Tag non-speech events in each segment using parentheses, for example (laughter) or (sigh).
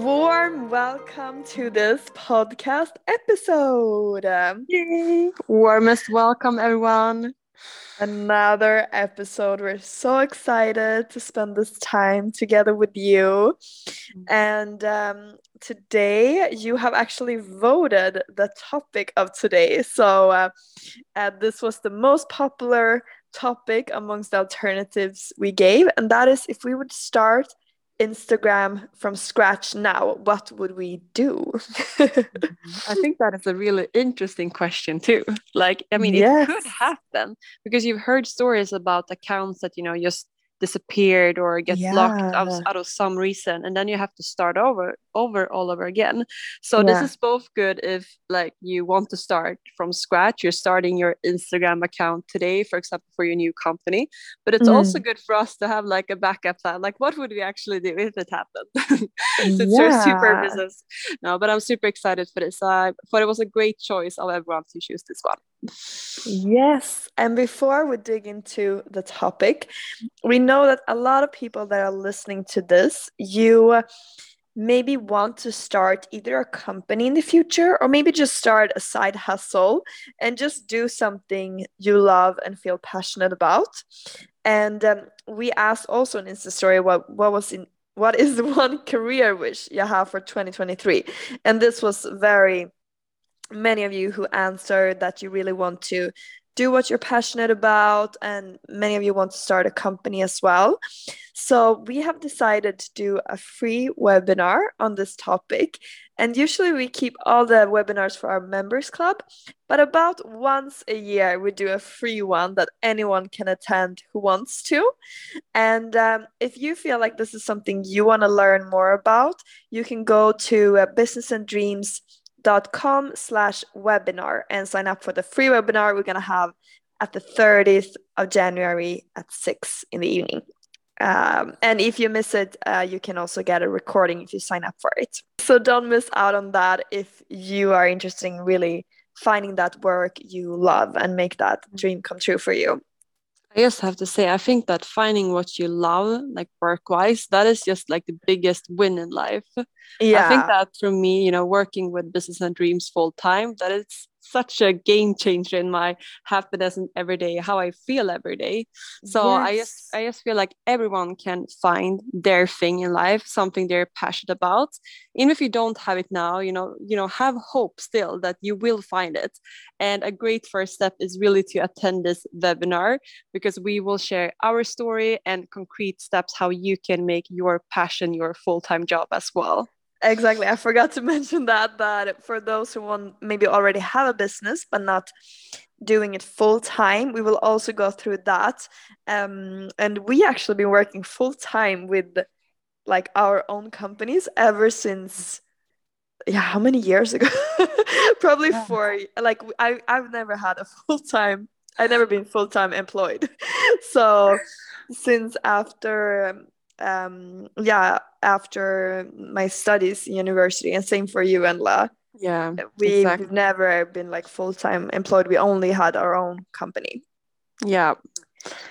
warm welcome to this podcast episode. Yay! Warmest welcome, everyone. Another episode. We're so excited to spend this time together with you. And um, today you have actually voted the topic of today. So uh, uh, this was the most popular topic amongst the alternatives we gave, and that is if we would start Instagram from scratch now, what would we do? Mm-hmm. I think that is a really interesting question too. Like, I mean, yes. it could happen because you've heard stories about accounts that, you know, just disappeared or get yeah. blocked out, out of some reason and then you have to start over over all over again so yeah. this is both good if like you want to start from scratch you're starting your instagram account today for example for your new company but it's mm. also good for us to have like a backup plan like what would we actually do if it happened (laughs) since yeah. super business no but i'm super excited for this i thought it was a great choice of everyone to choose this one Yes. And before we dig into the topic, we know that a lot of people that are listening to this, you maybe want to start either a company in the future or maybe just start a side hustle and just do something you love and feel passionate about. And um, we asked also in Insta story what what was in what is the (laughs) one career wish you have for 2023, and this was very many of you who answered that you really want to do what you're passionate about and many of you want to start a company as well. So we have decided to do a free webinar on this topic and usually we keep all the webinars for our members club but about once a year we do a free one that anyone can attend who wants to. And um, if you feel like this is something you want to learn more about you can go to uh, business and dreams dot com slash webinar and sign up for the free webinar we're going to have at the 30th of January at 6 in the evening. Um, and if you miss it, uh, you can also get a recording if you sign up for it. So don't miss out on that if you are interested in really finding that work you love and make that dream come true for you. I just have to say, I think that finding what you love, like work wise, that is just like the biggest win in life. Yeah. I think that for me, you know, working with business and dreams full time, that is such a game changer in my happiness and every day how i feel every day. So yes. i just i just feel like everyone can find their thing in life something they're passionate about. Even if you don't have it now you know you know have hope still that you will find it. And a great first step is really to attend this webinar because we will share our story and concrete steps how you can make your passion your full-time job as well Exactly. I forgot to (laughs) mention that that for those who want maybe already have a business but not doing it full time, we will also go through that. Um, and we actually been working full time with like our own companies ever since yeah, how many years ago? (laughs) Probably yeah. four. Like I I've never had a (laughs) full time. I've never been full time employed. so since after um, yeah, after my studies in university, and same for you, Enla. Yeah, we've exactly. never been like full time employed. We only had our own company. Yeah,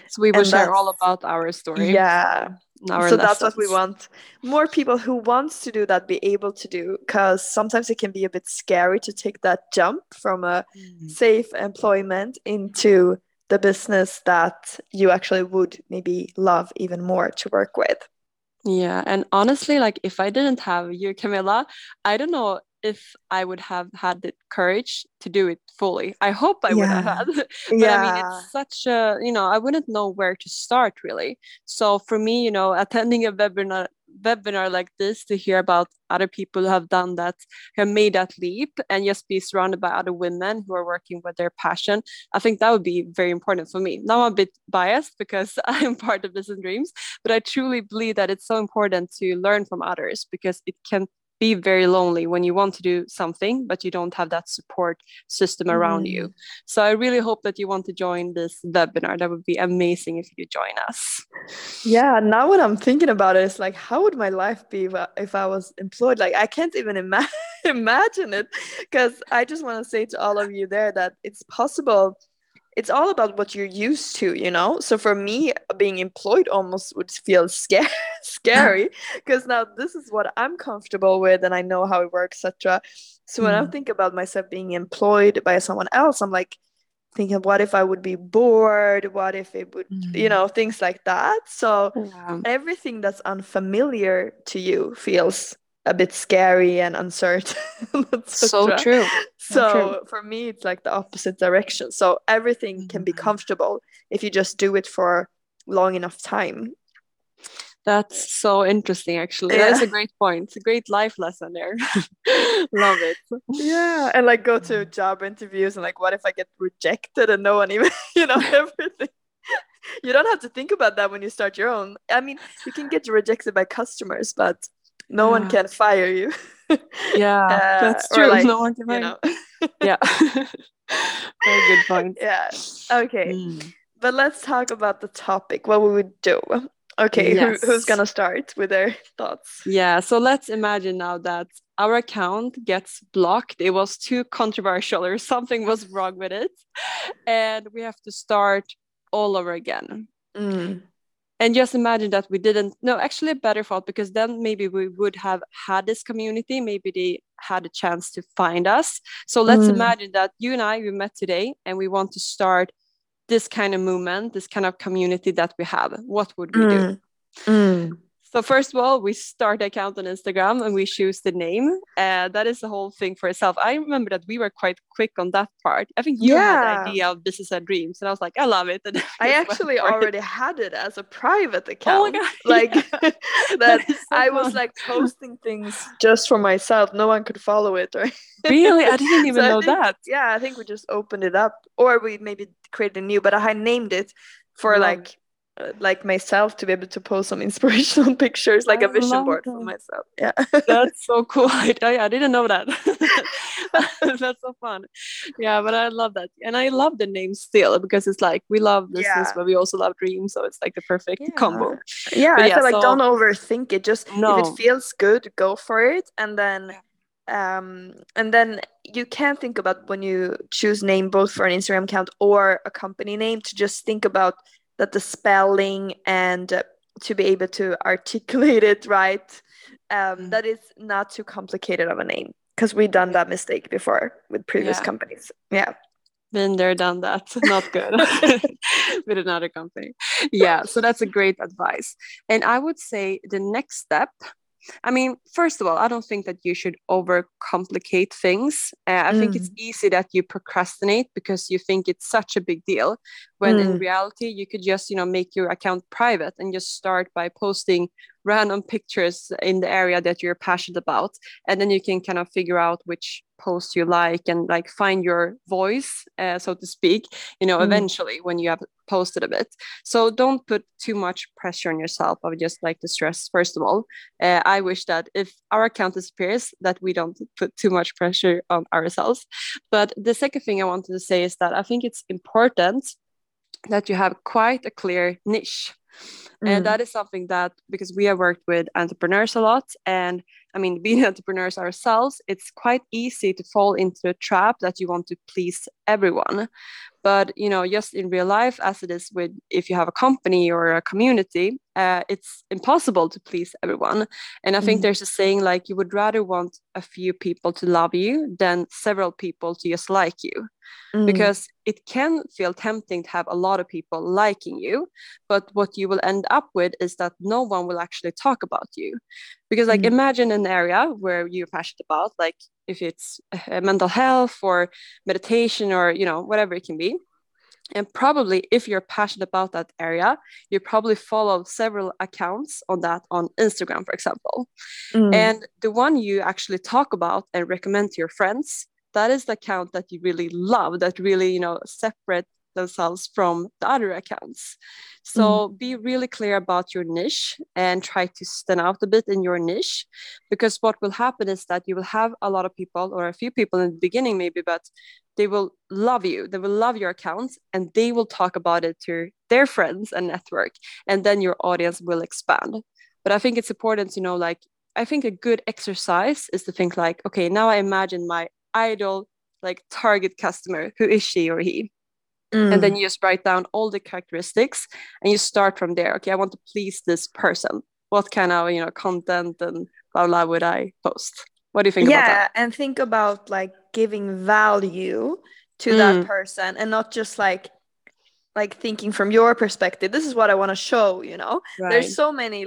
so we will and share all about our story. Yeah. Our so lessons. that's what we want more people who wants to do that be able to do because sometimes it can be a bit scary to take that jump from a mm. safe employment into the business that you actually would maybe love even more to work with. Yeah, and honestly, like if I didn't have you, Camilla, I don't know if I would have had the courage to do it fully. I hope I yeah. would have had. (laughs) but yeah. I mean, it's such a, you know, I wouldn't know where to start really. So for me, you know, attending a webinar webinar like this to hear about other people who have done that, who have made that leap, and just be surrounded by other women who are working with their passion. I think that would be very important for me. Now I'm a bit biased because (laughs) I'm part of Business Dreams, but I truly believe that it's so important to learn from others because it can be very lonely when you want to do something but you don't have that support system around mm. you so i really hope that you want to join this webinar. That would be amazing if you join us. Yeah now what i'm thinking about is like how would my life be if i was employed? Like i can't even ima- (laughs) imagine it because i just want to say to all of you there that it's possible it's all about what you're used to, you know? So for me, being employed almost would feel (laughs) scary (laughs) scary because now this is what I'm comfortable with and I know how it works, etc. So when mm. I think about myself being employed by someone else, I'm like thinking, what if I would be bored? What if it would, mm. you know, things like that. So yeah. everything that's unfamiliar to you feels a bit scary and uncertain. (laughs) (laughs) so true. So true. for me, it's like the opposite direction. So everything can be mm-hmm. comfortable if you just do it for long enough time. That's so interesting, actually. Yeah. That's a great point. It's a great life lesson there. (laughs) Love it. Yeah. And like go to job interviews and like, what if I get rejected and no one even, you know, everything. you don't have to think about that when you start your own. I mean, you can get rejected by customers, but no yeah. one can fire you. (laughs) yeah, uh, that's true. (laughs) Like, no one can fire you. Know. (laughs) yeah. Very good point. Yeah. Okay. Mm. But let's talk about the topic. What we would do. Okay, yes. who, who's gonna start with their thoughts? Yeah, so let's imagine now that our account gets blocked. It was too controversial, or something was wrong with it, and we have to start all over again. Mm and just imagine that we didn't no actually a better thought because then maybe we would have had this community maybe they had a chance to find us so let's mm. imagine that you and i we met today and we want to start this kind of movement this kind of community that we have what would we mm. do mm. So first of all, we start the account on Instagram and we choose the name. Uh, that is the whole thing for itself. I remember that we were quite quick on that part. I think you yeah. had the idea of business and dreams, and I was like, I love it. (laughs) And I actually already had it as a private account. (laughs) Oh my god! (laughs) Like yeah. that, so I was like posting things just for myself. No one could follow it. Or really, I didn't even so know think, that. Yeah, I think we just opened it up, or we maybe created a new. But I named it for like like myself to be able to post some (laughs) inspirational pictures like I a vision board that. for myself. Yeah. (laughs) That's so cool. (laughs) I, I didn't know that. That's so fun. Yeah but i love that. And i love the name still because it's like we love this, yeah. but we also love dreams so it's like the perfect yeah. combo. Yeah but i yeah, feel like so, don't overthink it. Just no. if it feels good go for it and then um, and then you can think about when you choose name both for an Instagram account or a company name to just think about that the spelling and to be able to articulate it right um, mm. that is not too complicated of a name because we've done that mistake before with previous yeah. companies. Yeah. Been there done that. (laughs) Not good. (laughs) (laughs) With another company. Yeah so that's a great advice. And i would say the next step I mean, first of all, I don't think that you should overcomplicate things. Uh, I mm. think it's mm. easy that you procrastinate because you think it's such a big deal, when mm. in reality, you could just, you know, make your account private and just start by posting random pictures in the area that you're passionate about, and then you can kind of figure out which post you like and like find your voice, uh, so to speak. You know, mm. eventually when you have posted a bit. So don't put too much pressure on yourself. I would just like to stress, first of all, uh, I wish that if our account disappears, that we don't put too much pressure on ourselves. But the second thing I wanted to say is that I think it's important that you have quite a clear niche. Mm. And that is something that because we have worked with entrepreneurs a lot and I mean, (laughs) being entrepreneurs ourselves, it's quite easy to fall into a trap that you want to please everyone. But you know, just in real life, as it is with if you have a company or a community, uh, it's impossible to please everyone. And I think mm. there's a saying like you would rather want a few people to love you than several people to just like you, mm. because it can feel tempting to have a lot of people liking you, but what you will end up with is that no one will actually talk about you because like mm. imagine an area where you're passionate about like if it's uh, mental health or meditation or you know whatever it can be and probably if you're passionate about that area you probably follow several accounts on that on instagram for example mm. and the one you actually talk about and recommend to your friends that is the account that you really love that really you know separate themselves from the other accounts. So mm. be really clear about your niche and try to stand out a bit in your niche because what will happen is that you will have a lot of people or a few people in the beginning maybe but they will love you they will love your account and they will talk about it to their friends and network and then your audience will expand but i think it's important to know like i think a good exercise is to think like okay now i imagine my ideal like target customer who is she or he mm. and then you just write down all the characteristics and you start from there okay i want to please this person what kind of you know content and blah blah would i post what do you think yeah about that? Yeah, and think about like giving value to mm. that person and not just like like thinking from your perspective this is what i want to show you know right. there's so many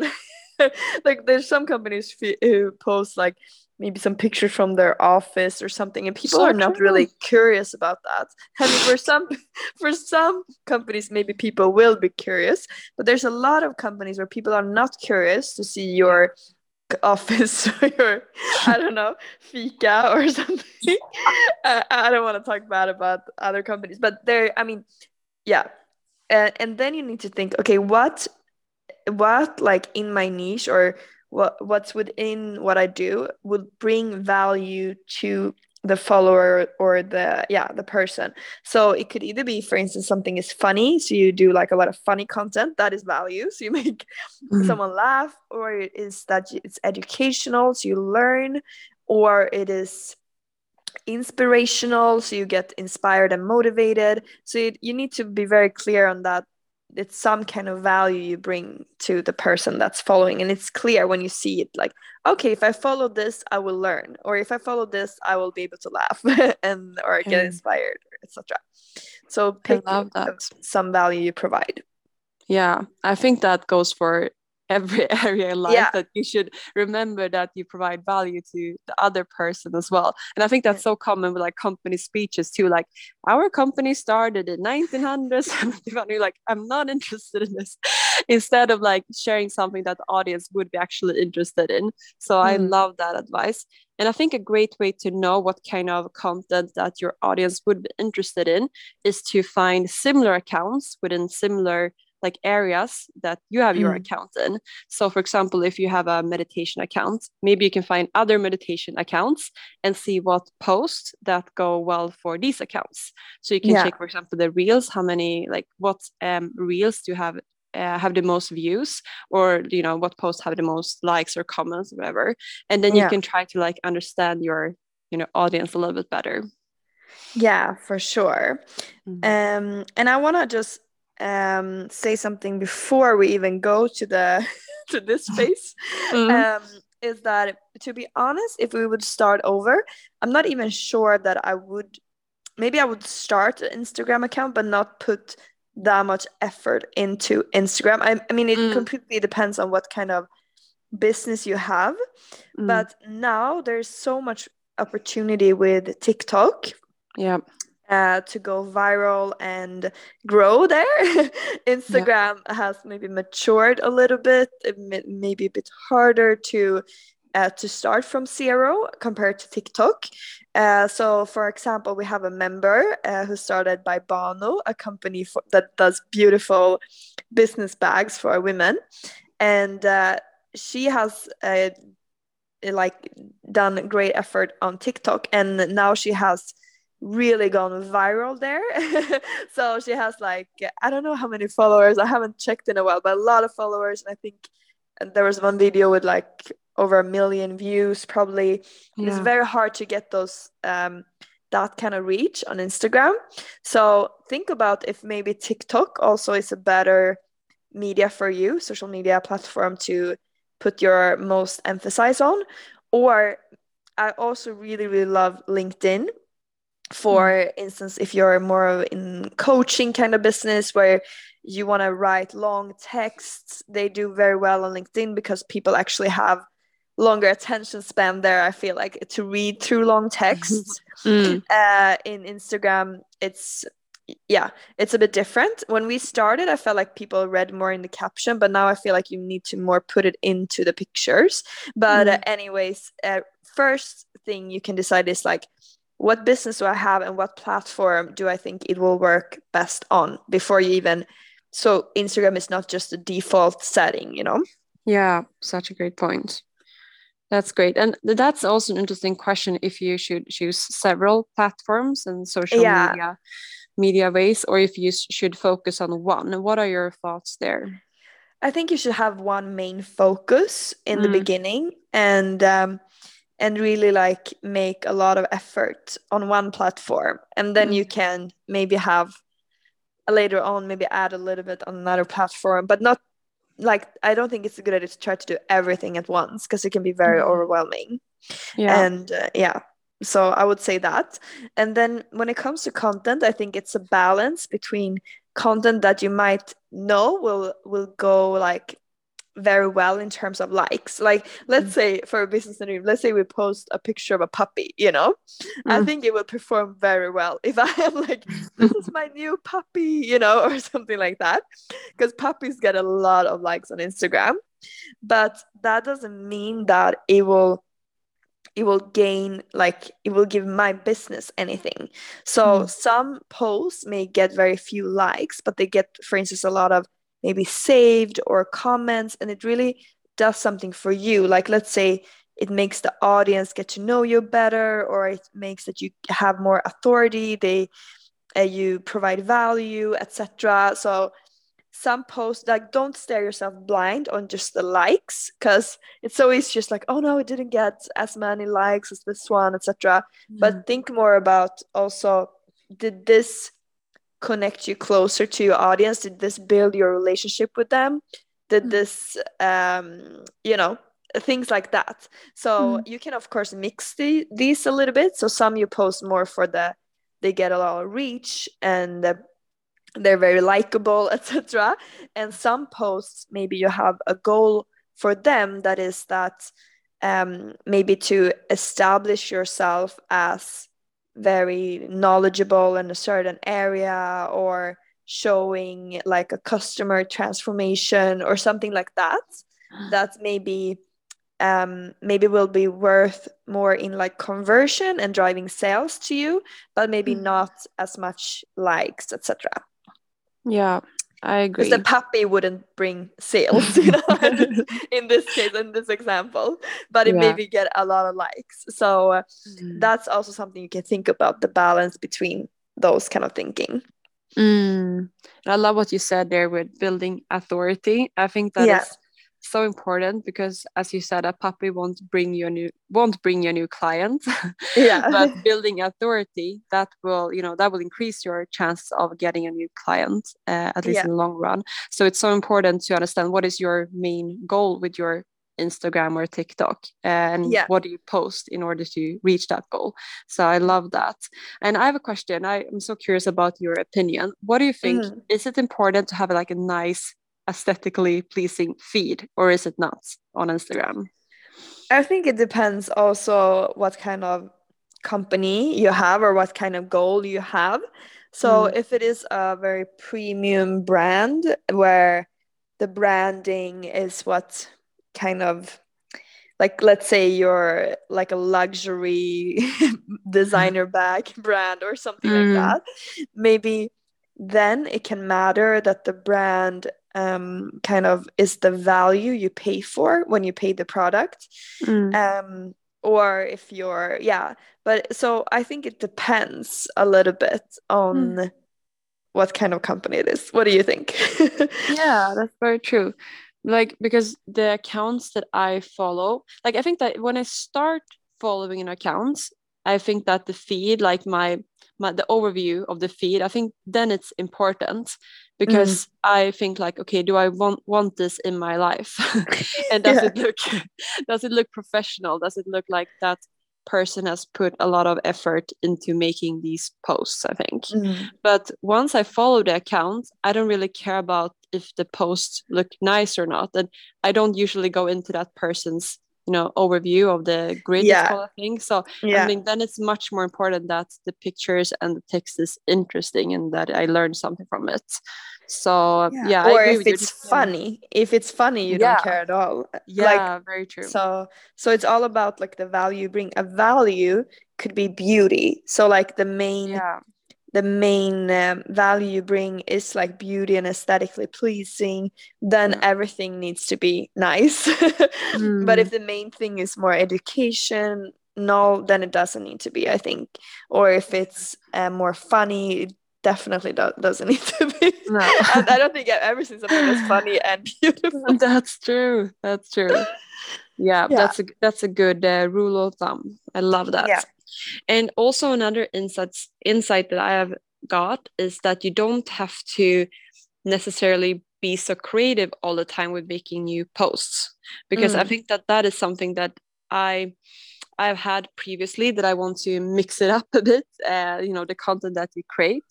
(laughs) like there's some companies who post like maybe some pictures from their office or something and people so are not true. really curious about that. I mean, for some (laughs) for some companies maybe people will be curious but there's a lot of companies where people are not curious to see your (laughs) office or your i don't know (laughs) fika or something. Uh, i don't want to talk bad about other companies but there i mean yeah. Uh, and then you need to think okay what what like in my niche or what what's within what I do would bring value to the follower or the yeah the person so it could either be for instance something is funny so you do like a lot of funny content that is value so you (laughs) make mm-hmm. someone laugh or it is that it's educational so you learn or it is inspirational so you get inspired and motivated so you, you need to be very clear on that it's some kind of value you bring to the person that's following. And it's clear when you see it like okay if i follow this i will learn. Or if i follow this i will be able to laugh (laughs) and or get inspired etc so pick some value you provide. Yeah i think that goes for every (laughs) area in life yeah. that you should remember that you provide value to the other person as well. And i think that's so common with like company speeches too like our company started in 1971 (laughs) you're like i'm not (laughs) interested in this. Instead of like sharing something that the audience would be actually interested in. So mm. i love that advice. And I think a great way to know what kind of content that your audience would be interested in is to find similar accounts within similar like areas that you have your mm. account in. So, for example, if you have a meditation account, maybe you can find other meditation accounts and see what posts that go well for these accounts. So you can yeah. check, for example, the reels, how many like what um, reels do you have uh, have the most views or you know what posts have the most likes or comments or whatever and then yeah. you can try to like understand your you know audience a little bit better yeah for sure mm-hmm. um and i want to just um, say something before we even go to the (laughs) to this (laughs) space mm-hmm. um, is that to be honest if we would start over i'm not even sure that i would maybe i would start an instagram account but not put that much effort into instagram i, I mean it mm. completely depends on what kind of business you have mm. but now there's so much opportunity with tiktok yeah uh, to go viral and grow there. (laughs) Instagram yeah. has maybe matured a little bit, it may, be a bit harder to uh, to start from zero compared to TikTok. Uh, so, for example, we have a member uh, who started by Bano, a company for, that does beautiful business bags for women, and uh, she has uh, like done great effort on TikTok, and now she has really gone viral there. (laughs) so she has like I don't know how many followers. I haven't checked in a while, but a lot of followers. And I think there was one video with like over a million views. Probably yeah. it's very hard to get those um, that kind of reach on Instagram. So think about if maybe TikTok also is a better media for you, social media platform to put your most emphasis on. Or I also really really love LinkedIn for mm. instance if you're more in coaching kind of business where you want to write long texts they do very well on linkedin because people actually have longer attention span there i feel like to read through long texts (laughs) mm. uh, in instagram it's yeah it's a bit different when we started i felt like people read more in the caption but now i feel like you need to more put it into the pictures but mm. uh, anyways uh, first thing you can decide is like what business do I have and what platform do I think it will work best on before you even so Instagram is not just a default setting, you know? Yeah, such a great point. That's great. And that's also an interesting question if you should choose several platforms and social yeah. media media ways or if you should focus on one. What are your thoughts there? I think you should have one main focus in mm. the beginning and um, and really like make a lot of effort on one platform and then mm. you can maybe have later on maybe add a little bit on another platform but not like i don't think it's a good idea to try to do everything at once because it can be very mm-hmm. overwhelming yeah and uh, yeah so i would say that and then when it comes to content i think it's a balance between content that you might know will will go like very well in terms of likes. Like, let's mm. say for a business interview, let's say we post a picture of a puppy, you know, mm. I think it will perform very well if (laughs) I am like, this is my new puppy, you know, (laughs) or something like that. Because puppies get a lot of likes on Instagram. But that doesn't mean that it will it will gain like it will give my business anything so mm. some posts may get very few likes but they get for instance a lot of maybe saved or comments and it really does something for you. Like let's say it makes the audience get to know you better or it makes that you have more authority they uh, you provide value etc so some posts like don't stare yourself blind on just the likes because it's always just like oh no it didn't get as many likes as this one etc mm. but think more about also did this connect you closer to your audience did this build your relationship with them did mm. this um you know things like that so mm. you can of course mix the, these a little bit so some you post more for the they get a lot of reach and they're very likable (laughs) etc and some posts maybe you have a goal for them that is that um, maybe to establish yourself as very knowledgeable in a certain area or showing like a customer transformation or something like that (gasps) that maybe um, maybe will be worth more in like conversion and driving sales to you but maybe mm. not as much likes etc yeah I agree. Because the puppy wouldn't bring sales, (laughs) you know, (laughs) in this case, in this example, but it yeah. maybe get a lot of likes. So uh, mm. that's also something you can think about the balance between those kind of thinking. Mm. I love what you said there with building authority. I think that yeah. is so important because as you said a puppy won't bring you a new won't bring you a new client (laughs) yeah but (laughs) building authority that will you know that will increase your chance of getting a new client uh, at least yeah. in the long run so it's so important to understand what is your main goal with your Instagram or TikTok and yeah. what do you post in order to reach that goal. So I love that. And I have a question. I am so curious about your opinion. What do you think? Mm. Is it important to have like a nice aesthetically pleasing feed or is it not on Instagram? I think it depends also what kind of company you have or what kind of goal you have. So mm. if it is a very premium brand where the branding is what kind of like let's say you're like a luxury (laughs) designer bag (laughs) brand or something mm. like that maybe then it can matter that the brand um, kind of is the value you pay for when you pay the product. Mm. Um, or if you're, yeah. But so I think it depends a little bit on mm. what kind of company it is. What do you think? (laughs) yeah, that's very true. Like, because the accounts that I follow, like, I think that when I start following an account, I think that the feed, like my my, the overview of the feed i think then it's important because mm. i think like okay do i want want this in my life (laughs) and does yeah. it look (laughs) does it look professional does it look like that person has put a lot of effort into making these posts i think mm. but once i follow the account i don't really care about if the posts look nice or not and i don't usually go into that person's you know overview of the grid yeah. kind of thing so yeah. i mean then it's much more important that the pictures and the text is interesting and that i learned something from it. So yeah, yeah or if it's funny. If it's funny you yeah. don't care at all. Yeah like, very true. so so it's all about like the value. Bring a value could be beauty. So like the main the main um, value you bring is like beauty and aesthetically pleasing then everything needs to be nice. Mm. (laughs) but if the main thing is more education no then it doesn't need to be i think. Or if it's uh, more funny it definitely do- doesn't (laughs) need to be. No. I, I don't think i've ever seen something that's funny and (laughs) beautiful. That's true. That's true. Yeah, yeah. that's a that's a good uh, rule of thumb. I love that. Yeah and also another insights insight that I have got is that you don't have to necessarily be so creative all the time with making new posts because mm. I think that that is something that I I've had previously that I want to mix it up (laughs) a bit, uh, you know, the content that you create.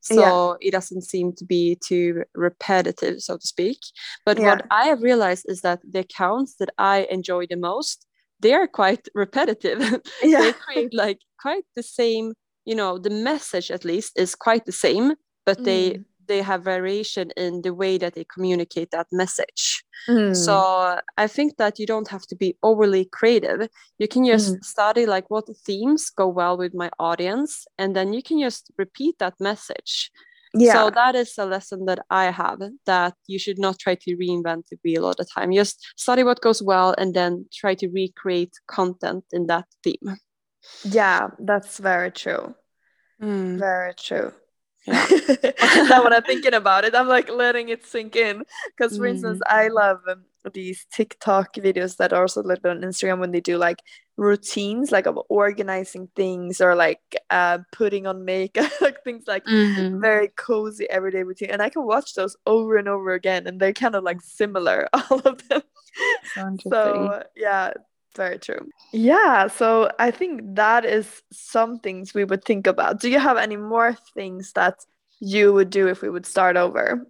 So yeah. it doesn't seem to be too repetitive, so to speak. But yeah. what I have realized is that the accounts that I enjoy the most, they are quite repetitive. (laughs) Yeah. they create like quite the same, you know, the message at least is quite the same, but mm. they they have variation in the way that they communicate that message. Mm. So I think that you don't have to be overly creative. You can just mm. study like what themes go well with my audience, and then you can just repeat that message. Yeah. So that is a lesson that I have that you should not try to reinvent the wheel all the time. Just study what goes well and then try to recreate content in that theme. Yeah, that's very true. Mm. Very true. Yeah. (laughs) (laughs) now when I'm thinking about it, I'm like letting it sink in. Because for mm. instance, I love um, these TikTok videos that are also a little bit on Instagram when they do like routines, like of organizing things or like uh, putting on makeup, (laughs) like things like mm-hmm. very cozy everyday routine. And I can watch those over and over again, and they're kind of like similar, (laughs) all of them. So yeah, very true. Yeah, so I think that is some things we would think about. Do you have any more things that you would do if we would start over?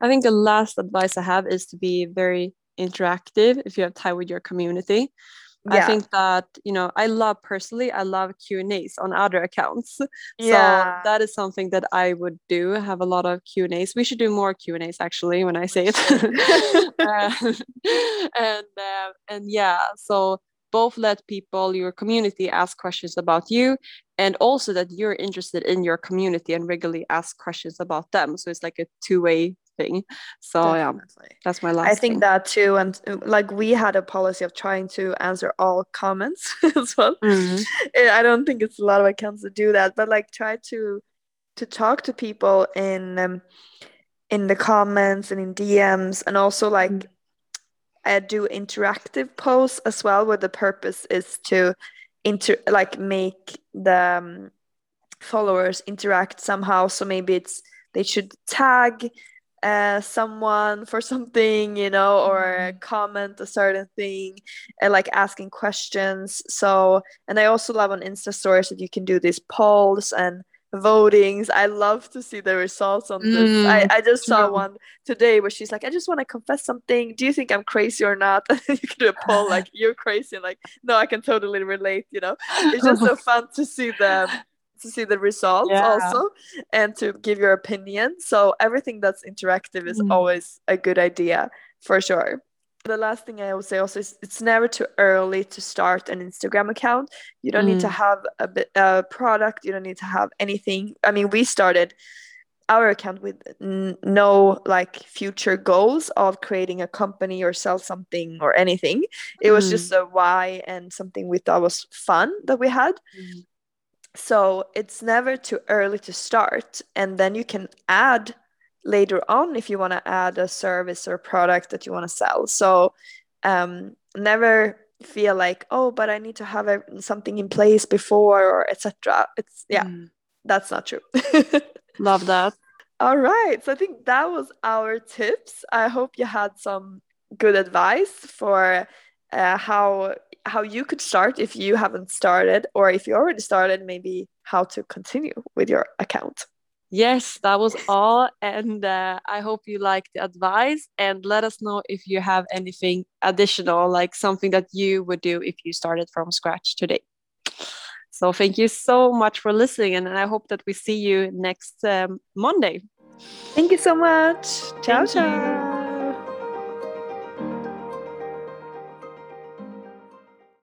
I think the last advice I have is to be very interactive if you have time with your community yeah. I think that you know I love personally I love Q and A's on other accounts. (laughs) Yeah. So that is something that I would do. Have a lot of Q and A's. We should do more Q and A's actually when I say it. (laughs) (laughs) uh, and uh, and yeah, so both let people your community ask questions about you and also that you're interested in your community and regularly ask questions about them so it's like a two-way thing. So Definitely. yeah, that's my last. I think thing. that too, and uh, like we had a policy of trying to answer all comments (laughs) as well. Mm-hmm. (laughs) I don't think it's a lot of accounts that do that, but like try to to talk to people in um, in the comments and in DMs, and also like. Mm-hmm. I do interactive posts as well, where the purpose is to inter like make the um, followers interact somehow. So maybe it's they should tag uh, someone for something, you know, or mm-hmm. comment a certain thing and like asking questions. So, and I also love on Insta stories that you can do these polls and votings. I love to see the results on this. Mm, I, I just saw one today where she's like, I just want to confess something. Do you think I'm crazy or not? (laughs) you can do a poll like, (laughs) you're crazy. And like, no, I can totally relate, you know? It's just so (laughs) fun to see them to see the results yeah. also and to give your opinion. So everything that's interactive is mm. always a good idea for sure. The last thing I would say also is it's never too early to start an Instagram account. You don't mm. need to mm. have a, a product. You don't need to have anything. I mean, we started our account with n- no like future goals of creating a company or sell something or anything. It was mm. just a why and something we thought was fun that we had. Mm. So it's never too early to start. And then you can add later on if you want to add a service or product that you want to sell. So um, never feel like, oh, but I need to have a, something in place before or etc. It's, yeah, mm. that's not true. (laughs) Love that. All right. So I think that was our tips. I hope you had some good advice for uh, how how you could start if you haven't started or if you already started maybe how to continue with your account. Yes that was all and uh, i hope you like the advice and let us know if you have anything additional like something that you would do if you started from scratch today. So thank you so much for listening and i hope that we see you next um, monday. Thank you so much. Ciao ciao